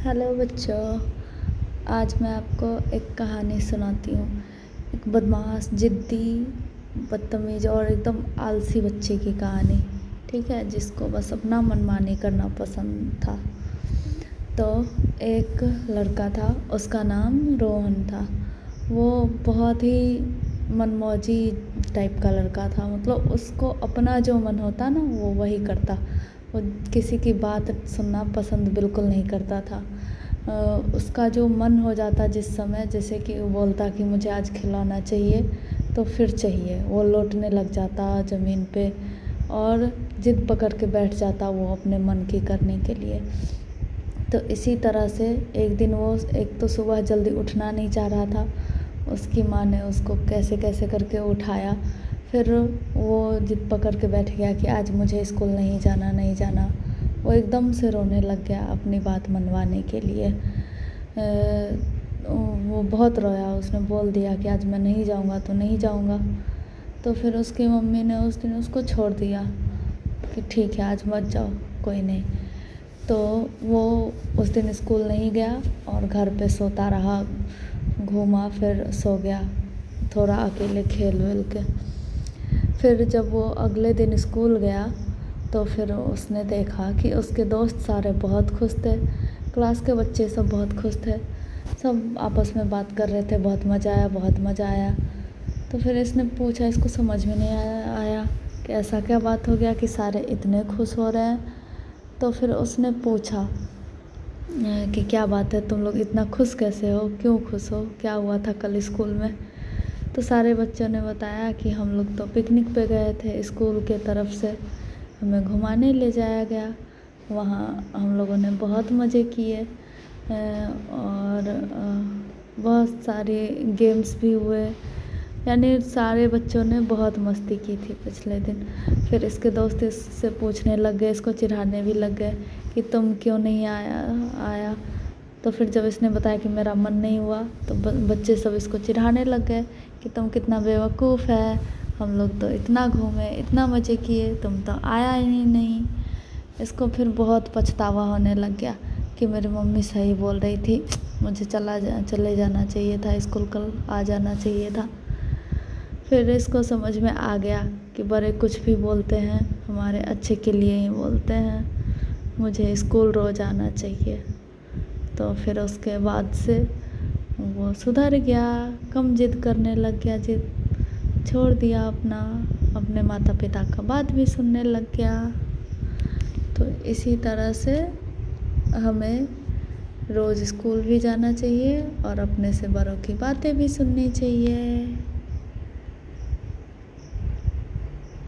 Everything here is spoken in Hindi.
हेलो बच्चों, आज मैं आपको एक कहानी सुनाती हूँ। एक बदमाश, ज़िद्दी, बदतमीज़ और एकदम आलसी बच्चे की कहानी, ठीक है, जिसको बस अपना मनमानी करना पसंद था। तो एक लड़का था, उसका नाम रोहन था। वो बहुत ही मनमौजी टाइप का लड़का था मतलब उसको अपना जो मन होता ना, वो वही करता। वो किसी की बात सुनना पसंद बिल्कुल नहीं करता था। उसका जो मन हो जाता जिस समय, जैसे कि वो बोलता कि मुझे आज खिलाना चाहिए तो फिर चाहिए। वो लौटने लग जाता ज़मीन पे और ज़िद पकड़ के बैठ जाता वो अपने मन की करने के लिए। तो इसी तरह से एक दिन वो, एक तो सुबह जल्दी उठना नहीं चाह रहा था, उसकी माँ ने उसको कैसे कैसे करके उठाया फिर वो जिद पकड़ के बैठ गया कि आज मुझे स्कूल नहीं जाना नहीं जाना। वो एकदम से रोने लग गया अपनी बात मनवाने के लिए। वो बहुत रोया। उसने बोल दिया कि आज मैं नहीं जाऊँगा तो नहीं जाऊँगा। तो फिर उसकी मम्मी ने उस दिन उसको छोड़ दिया कि ठीक है, आज मत जाओ, कोई नहीं। तो वो उस दिन स्कूल नहीं गया और घर पे सोता रहा, घूमा, फिर सो गया, थोड़ा अकेले खेल वेल के। फिर जब वो अगले दिन स्कूल गया तो फिर उसने देखा कि उसके दोस्त सारे बहुत खुश थे। क्लास के बच्चे सब बहुत खुश थे। सब आपस में बात कर रहे थे, बहुत मज़ा आया, बहुत मज़ा आया। तो फिर इसने पूछा, इसको समझ में नहीं आया आया कि ऐसा क्या बात हो गया कि सारे इतने खुश हो रहे हैं? तो फिर उसने पूछा कि क्या बात है, तुम लोग इतना खुश कैसे हो? क्यों खुश हो? क्या हुआ था कल स्कूल में? तो सारे बच्चों ने बताया कि हम लोग तो पिकनिक पे गए थे स्कूल के तरफ़ से। हमें घुमाने ले जाया गया। वहाँ हम लोगों ने बहुत मज़े किए। और बहुत सारे गेम्स भी हुए। यानी सारे बच्चों ने बहुत मस्ती की थी पिछले दिन। फिर इसके दोस्त इससे पूछने लग गए, इसको चिढ़ाने भी लग गए कि तुम क्यों नहीं आया आया? तो फिर जब इसने बताया कि मेरा मन नहीं हुआ तो बच्चे सब इसको चिढ़ाने लग गए कि तुम कितना बेवकूफ़ है, हम लोग तो इतना घूमे, इतना मज़े किए, तुम तो आया ही नहीं। इसको फिर बहुत पछतावा होने लग गया कि मेरी मम्मी सही बोल रही थी, मुझे चला जा, चले जाना चाहिए था, स्कूल कल आ जाना चाहिए था। फिर इसको समझ में आ गया कि बड़े कुछ भी बोलते हैं, हमारे अच्छे के लिए ही बोलते हैं, मुझे स्कूल रोज़ आना चाहिए। तो फिर उसके बाद से वो सुधर गया, कम जिद करने लग गया, जिद छोड़ दिया अपना। अपने माता पिता का बात भी सुनने लग गया। तो इसी तरह से हमें रोज़ स्कूल भी जाना चाहिए और अपने से बड़ों की बातें भी सुननी चाहिए।